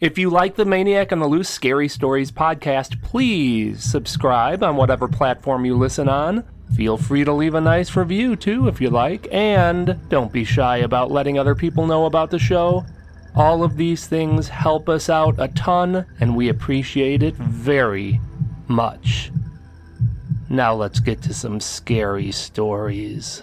If you like the Maniac on the Loose Scary Stories podcast, please subscribe on whatever platform you listen on. Feel free to leave a nice review too if you like, and don't be shy about letting other people know about the show. All of these things help us out a ton, and we appreciate it very much. Now let's get to some scary stories.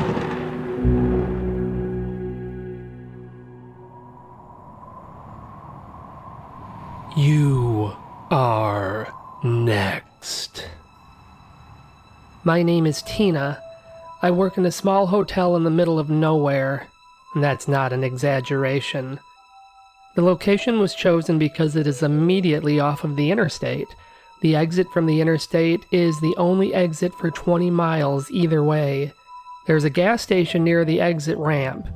Next. My name is Tina. I work in a small hotel in the middle of nowhere. And that's not an exaggeration. The location was chosen because it is immediately off of the interstate. The exit from the interstate is the only exit for 20 miles either way. There's a gas station near the exit ramp.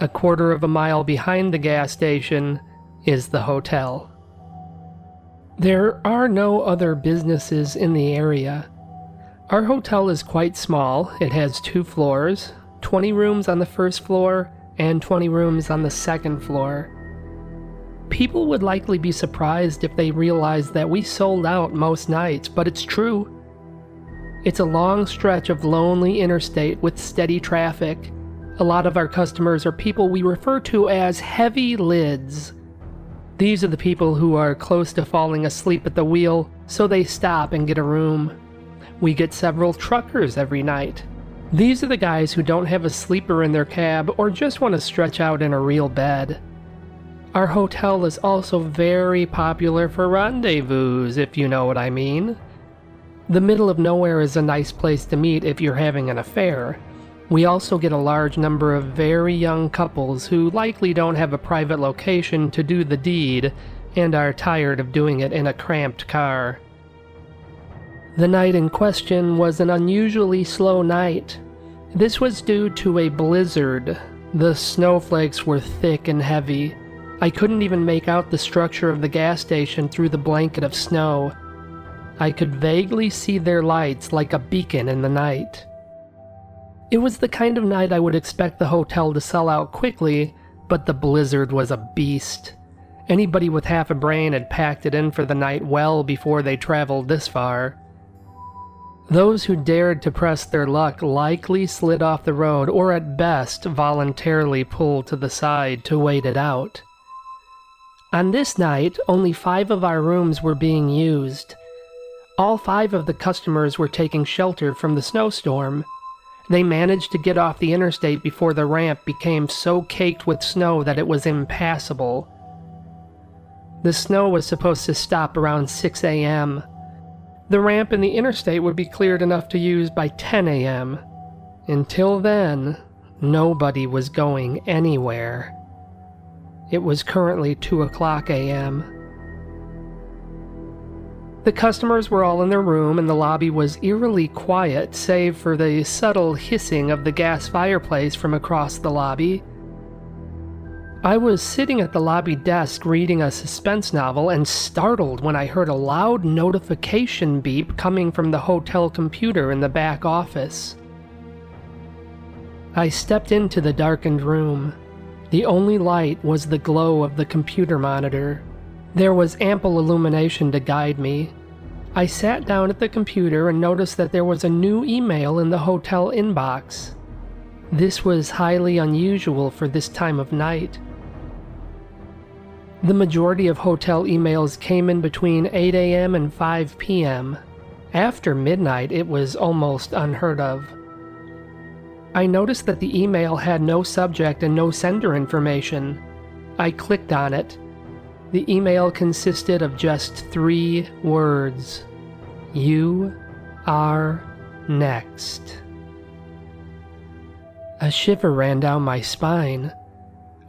A quarter of a mile behind the gas station is the hotel. There are no other businesses in the area. Our hotel is quite small. It has two floors 20 rooms on the first floor and 20 rooms on the second floor. People would likely be surprised if they realized that we sold out most nights, but it's true. It's a long stretch of lonely interstate with steady traffic. A lot of our customers are people we refer to as heavy lids. These are the people who are close to falling asleep at the wheel, so they stop and get a room. We get several truckers every night. These are the guys who don't have a sleeper in their cab or just want to stretch out in a real bed. Our hotel is also very popular for rendezvous, if you know what I mean. The middle of nowhere is a nice place to meet if you're having an affair. We also get a large number of very young couples who likely don't have a private location to do the deed and are tired of doing it in a cramped car. The night in question was an unusually slow night. This was due to a blizzard. The snowflakes were thick and heavy. I couldn't even make out the structure of the gas station through the blanket of snow. I could vaguely see their lights like a beacon in the night. It was the kind of night I would expect the hotel to sell out quickly, but the blizzard was a beast. Anybody with half a brain had packed it in for the night well before they traveled this far. Those who dared to press their luck likely slid off the road or at best voluntarily pulled to the side to wait it out. On this night, only five of our rooms were being used. All five of the customers were taking shelter from the snowstorm. They managed to get off the interstate before the ramp became so caked with snow that it was impassable. The snow was supposed to stop around 6 a.m. The ramp and the interstate would be cleared enough to use by 10 a.m. Until then, nobody was going anywhere. It was currently 2 o'clock a.m. The customers were all in their room, and the lobby was eerily quiet, save for the subtle hissing of the gas fireplace from across the lobby. I was sitting at the lobby desk reading a suspense novel and startled when I heard a loud notification beep coming from the hotel computer in the back office. I stepped into the darkened room. The only light was the glow of the computer monitor. There was ample illumination to guide me. I sat down at the computer and noticed that there was a new email in the hotel inbox. This was highly unusual for this time of night. The majority of hotel emails came in between 8 a.m. and 5 p.m. After midnight, it was almost unheard of. I noticed that the email had no subject and no sender information. I clicked on it. The email consisted of just three words You are next. A shiver ran down my spine.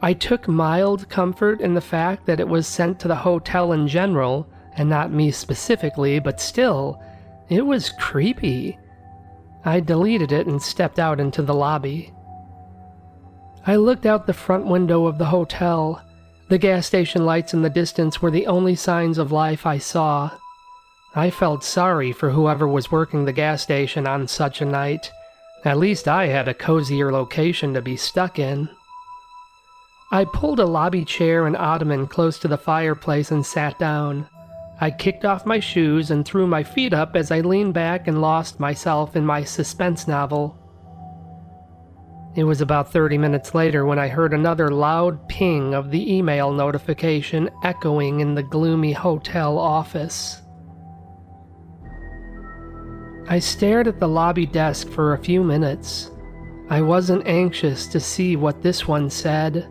I took mild comfort in the fact that it was sent to the hotel in general, and not me specifically, but still, it was creepy. I deleted it and stepped out into the lobby. I looked out the front window of the hotel. The gas station lights in the distance were the only signs of life I saw. I felt sorry for whoever was working the gas station on such a night. At least I had a cozier location to be stuck in. I pulled a lobby chair and ottoman close to the fireplace and sat down. I kicked off my shoes and threw my feet up as I leaned back and lost myself in my suspense novel. It was about 30 minutes later when I heard another loud ping of the email notification echoing in the gloomy hotel office. I stared at the lobby desk for a few minutes. I wasn't anxious to see what this one said.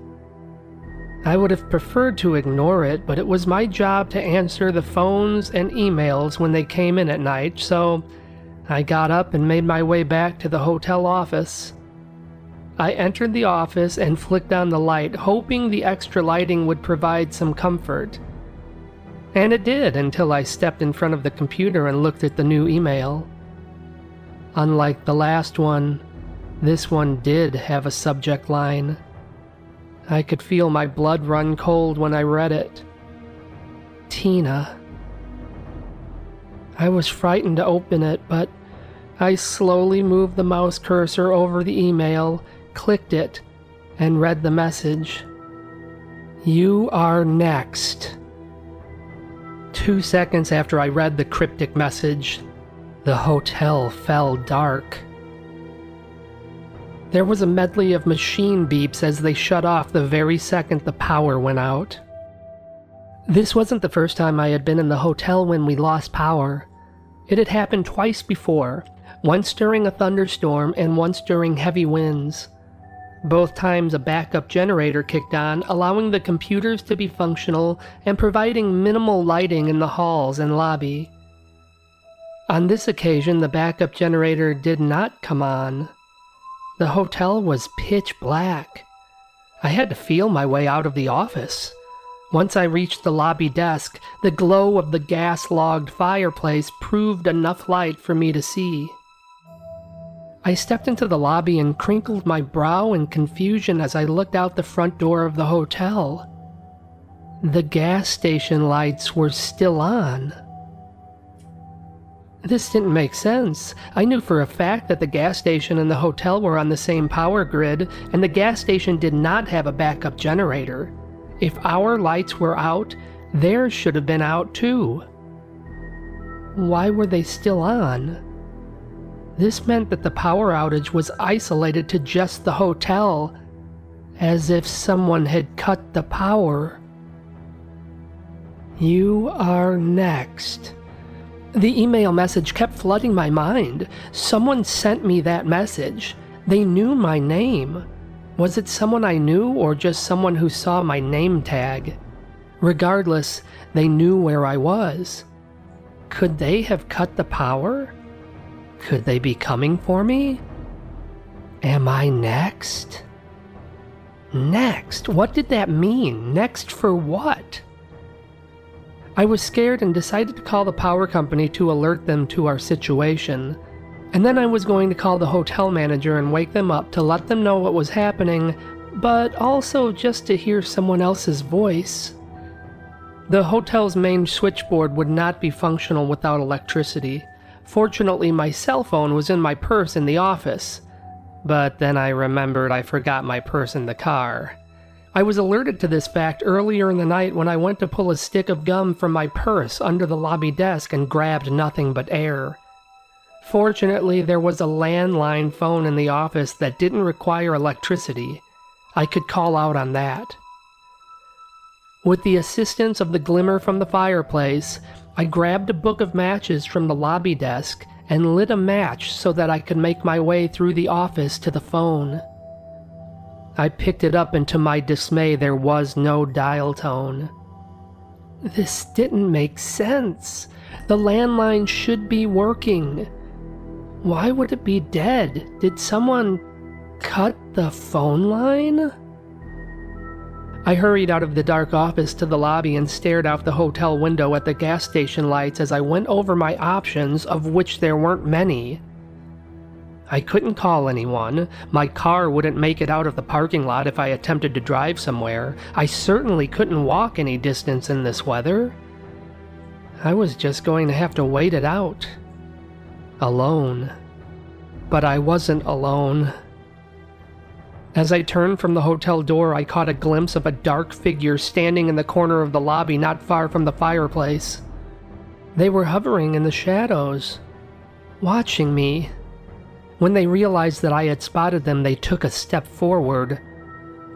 I would have preferred to ignore it, but it was my job to answer the phones and emails when they came in at night, so I got up and made my way back to the hotel office. I entered the office and flicked on the light, hoping the extra lighting would provide some comfort. And it did until I stepped in front of the computer and looked at the new email. Unlike the last one, this one did have a subject line. I could feel my blood run cold when I read it. Tina. I was frightened to open it, but I slowly moved the mouse cursor over the email, clicked it, and read the message. You are next. Two seconds after I read the cryptic message, the hotel fell dark. There was a medley of machine beeps as they shut off the very second the power went out. This wasn't the first time I had been in the hotel when we lost power. It had happened twice before, once during a thunderstorm and once during heavy winds. Both times a backup generator kicked on, allowing the computers to be functional and providing minimal lighting in the halls and lobby. On this occasion, the backup generator did not come on. The hotel was pitch black. I had to feel my way out of the office. Once I reached the lobby desk, the glow of the gas logged fireplace proved enough light for me to see. I stepped into the lobby and crinkled my brow in confusion as I looked out the front door of the hotel. The gas station lights were still on. This didn't make sense. I knew for a fact that the gas station and the hotel were on the same power grid, and the gas station did not have a backup generator. If our lights were out, theirs should have been out too. Why were they still on? This meant that the power outage was isolated to just the hotel, as if someone had cut the power. You are next. The email message kept flooding my mind. Someone sent me that message. They knew my name. Was it someone I knew or just someone who saw my name tag? Regardless, they knew where I was. Could they have cut the power? Could they be coming for me? Am I next? Next? What did that mean? Next for what? I was scared and decided to call the power company to alert them to our situation. And then I was going to call the hotel manager and wake them up to let them know what was happening, but also just to hear someone else's voice. The hotel's main switchboard would not be functional without electricity. Fortunately, my cell phone was in my purse in the office. But then I remembered I forgot my purse in the car. I was alerted to this fact earlier in the night when I went to pull a stick of gum from my purse under the lobby desk and grabbed nothing but air. Fortunately, there was a landline phone in the office that didn't require electricity. I could call out on that. With the assistance of the glimmer from the fireplace, I grabbed a book of matches from the lobby desk and lit a match so that I could make my way through the office to the phone. I picked it up, and to my dismay, there was no dial tone. This didn't make sense. The landline should be working. Why would it be dead? Did someone. cut the phone line? I hurried out of the dark office to the lobby and stared out the hotel window at the gas station lights as I went over my options, of which there weren't many. I couldn't call anyone. My car wouldn't make it out of the parking lot if I attempted to drive somewhere. I certainly couldn't walk any distance in this weather. I was just going to have to wait it out. Alone. But I wasn't alone. As I turned from the hotel door, I caught a glimpse of a dark figure standing in the corner of the lobby not far from the fireplace. They were hovering in the shadows, watching me. When they realized that I had spotted them, they took a step forward.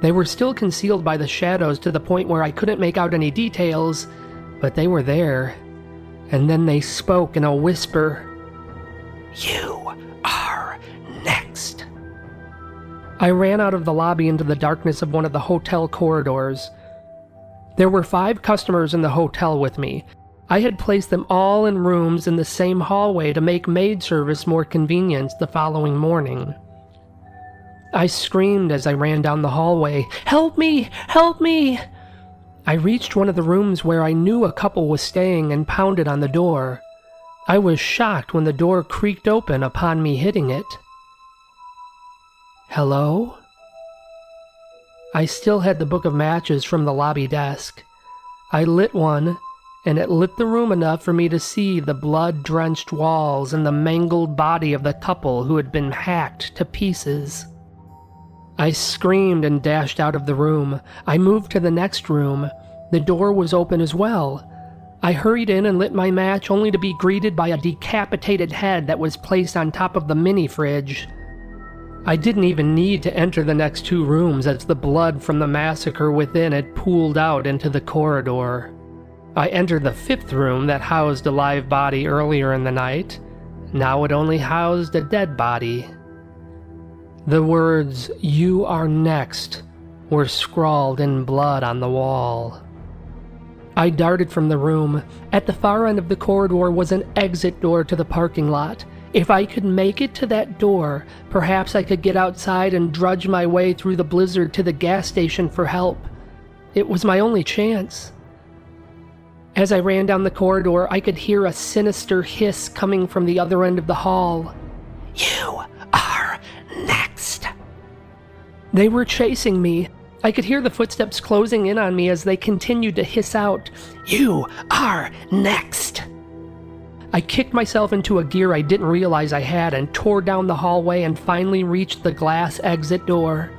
They were still concealed by the shadows to the point where I couldn't make out any details, but they were there. And then they spoke in a whisper You are next. I ran out of the lobby into the darkness of one of the hotel corridors. There were five customers in the hotel with me. I had placed them all in rooms in the same hallway to make maid service more convenient the following morning. I screamed as I ran down the hallway, Help me! Help me! I reached one of the rooms where I knew a couple was staying and pounded on the door. I was shocked when the door creaked open upon me hitting it. Hello? I still had the book of matches from the lobby desk. I lit one, and it lit the room enough for me to see the blood drenched walls and the mangled body of the couple who had been hacked to pieces. I screamed and dashed out of the room. I moved to the next room. The door was open as well. I hurried in and lit my match only to be greeted by a decapitated head that was placed on top of the mini fridge. I didn't even need to enter the next two rooms as the blood from the massacre within had pooled out into the corridor. I entered the fifth room that housed a live body earlier in the night. Now it only housed a dead body. The words, You are next, were scrawled in blood on the wall. I darted from the room. At the far end of the corridor was an exit door to the parking lot. If I could make it to that door, perhaps I could get outside and drudge my way through the blizzard to the gas station for help. It was my only chance. As I ran down the corridor, I could hear a sinister hiss coming from the other end of the hall. You are next. They were chasing me. I could hear the footsteps closing in on me as they continued to hiss out, You are next. I kicked myself into a gear I didn't realize I had and tore down the hallway and finally reached the glass exit door.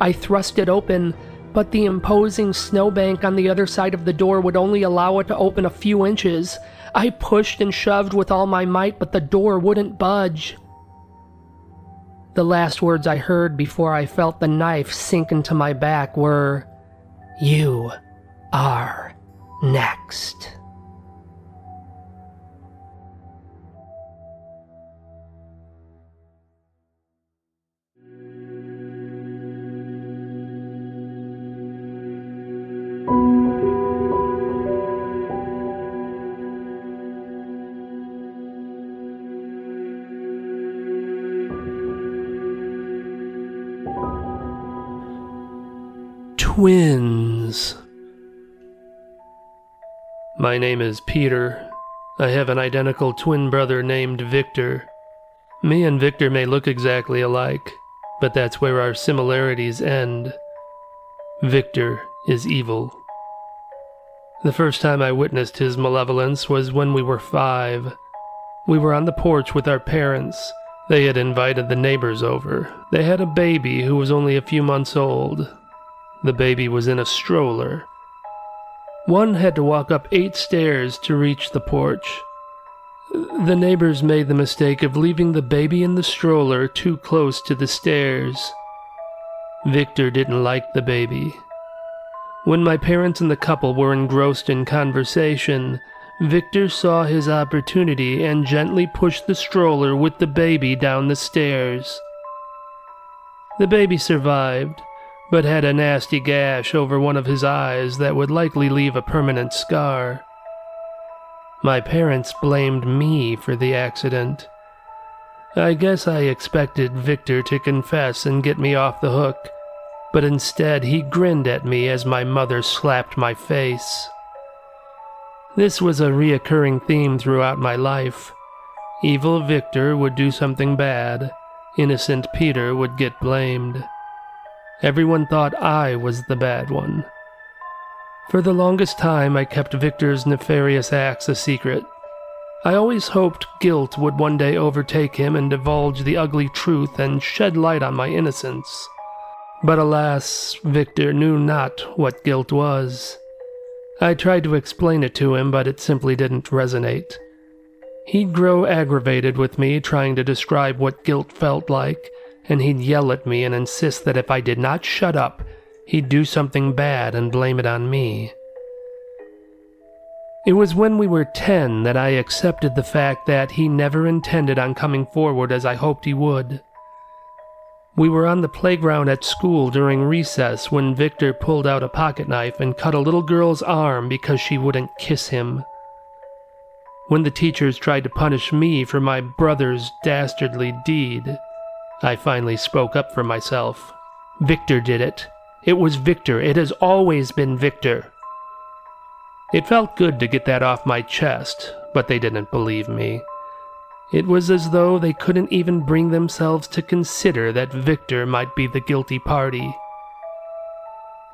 I thrust it open, but the imposing snowbank on the other side of the door would only allow it to open a few inches. I pushed and shoved with all my might, but the door wouldn't budge. The last words I heard before I felt the knife sink into my back were, You are next. Twins. My name is Peter. I have an identical twin brother named Victor. Me and Victor may look exactly alike, but that's where our similarities end. Victor is evil. The first time I witnessed his malevolence was when we were five. We were on the porch with our parents. They had invited the neighbors over. They had a baby who was only a few months old. The baby was in a stroller. One had to walk up eight stairs to reach the porch. The neighbors made the mistake of leaving the baby in the stroller too close to the stairs. Victor didn't like the baby. When my parents and the couple were engrossed in conversation, Victor saw his opportunity and gently pushed the stroller with the baby down the stairs. The baby survived, but had a nasty gash over one of his eyes that would likely leave a permanent scar. My parents blamed me for the accident. I guess I expected Victor to confess and get me off the hook, but instead he grinned at me as my mother slapped my face. This was a reoccurring theme throughout my life. Evil Victor would do something bad, innocent Peter would get blamed. Everyone thought I was the bad one. For the longest time, I kept Victor's nefarious acts a secret. I always hoped guilt would one day overtake him and divulge the ugly truth and shed light on my innocence. But alas, Victor knew not what guilt was. I tried to explain it to him, but it simply didn't resonate. He'd grow aggravated with me trying to describe what guilt felt like, and he'd yell at me and insist that if I did not shut up, he'd do something bad and blame it on me. It was when we were 10 that I accepted the fact that he never intended on coming forward as I hoped he would. We were on the playground at school during recess when Victor pulled out a pocket knife and cut a little girl's arm because she wouldn't kiss him. When the teachers tried to punish me for my brother's dastardly deed, I finally spoke up for myself. Victor did it. It was Victor. It has always been Victor. It felt good to get that off my chest, but they didn't believe me. It was as though they couldn't even bring themselves to consider that Victor might be the guilty party.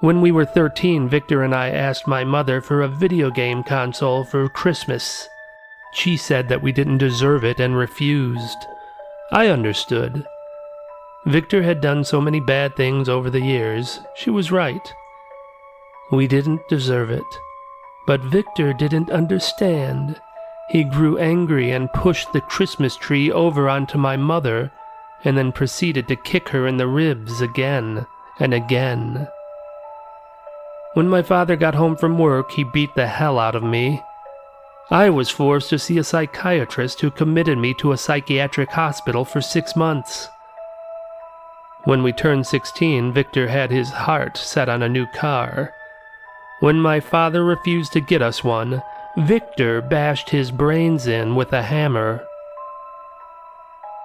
When we were 13, Victor and I asked my mother for a video game console for Christmas. She said that we didn't deserve it and refused. I understood. Victor had done so many bad things over the years, she was right. We didn't deserve it. But Victor didn't understand. He grew angry and pushed the Christmas tree over onto my mother, and then proceeded to kick her in the ribs again and again. When my father got home from work, he beat the hell out of me. I was forced to see a psychiatrist who committed me to a psychiatric hospital for six months. When we turned 16, Victor had his heart set on a new car. When my father refused to get us one, Victor bashed his brains in with a hammer.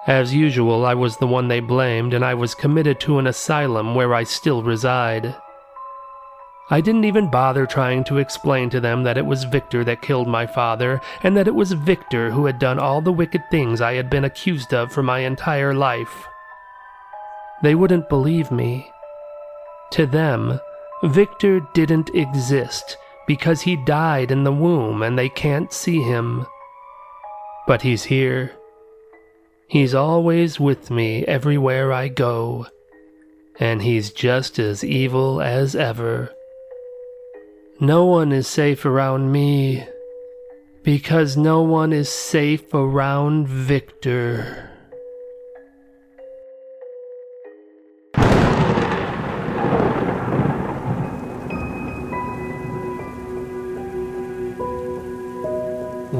As usual, I was the one they blamed, and I was committed to an asylum where I still reside. I didn't even bother trying to explain to them that it was Victor that killed my father, and that it was Victor who had done all the wicked things I had been accused of for my entire life. They wouldn't believe me. To them, Victor didn't exist because he died in the womb and they can't see him. But he's here. He's always with me everywhere I go, and he's just as evil as ever. No one is safe around me because no one is safe around Victor.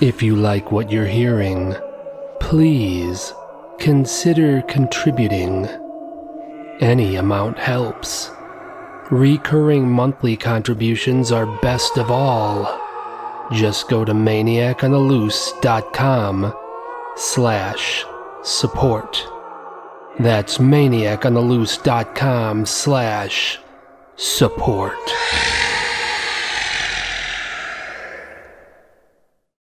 If you like what you're hearing, please consider contributing. Any amount helps. Recurring monthly contributions are best of all. Just go to maniacontheloose.com slash support. That's maniacontheloose.com slash support.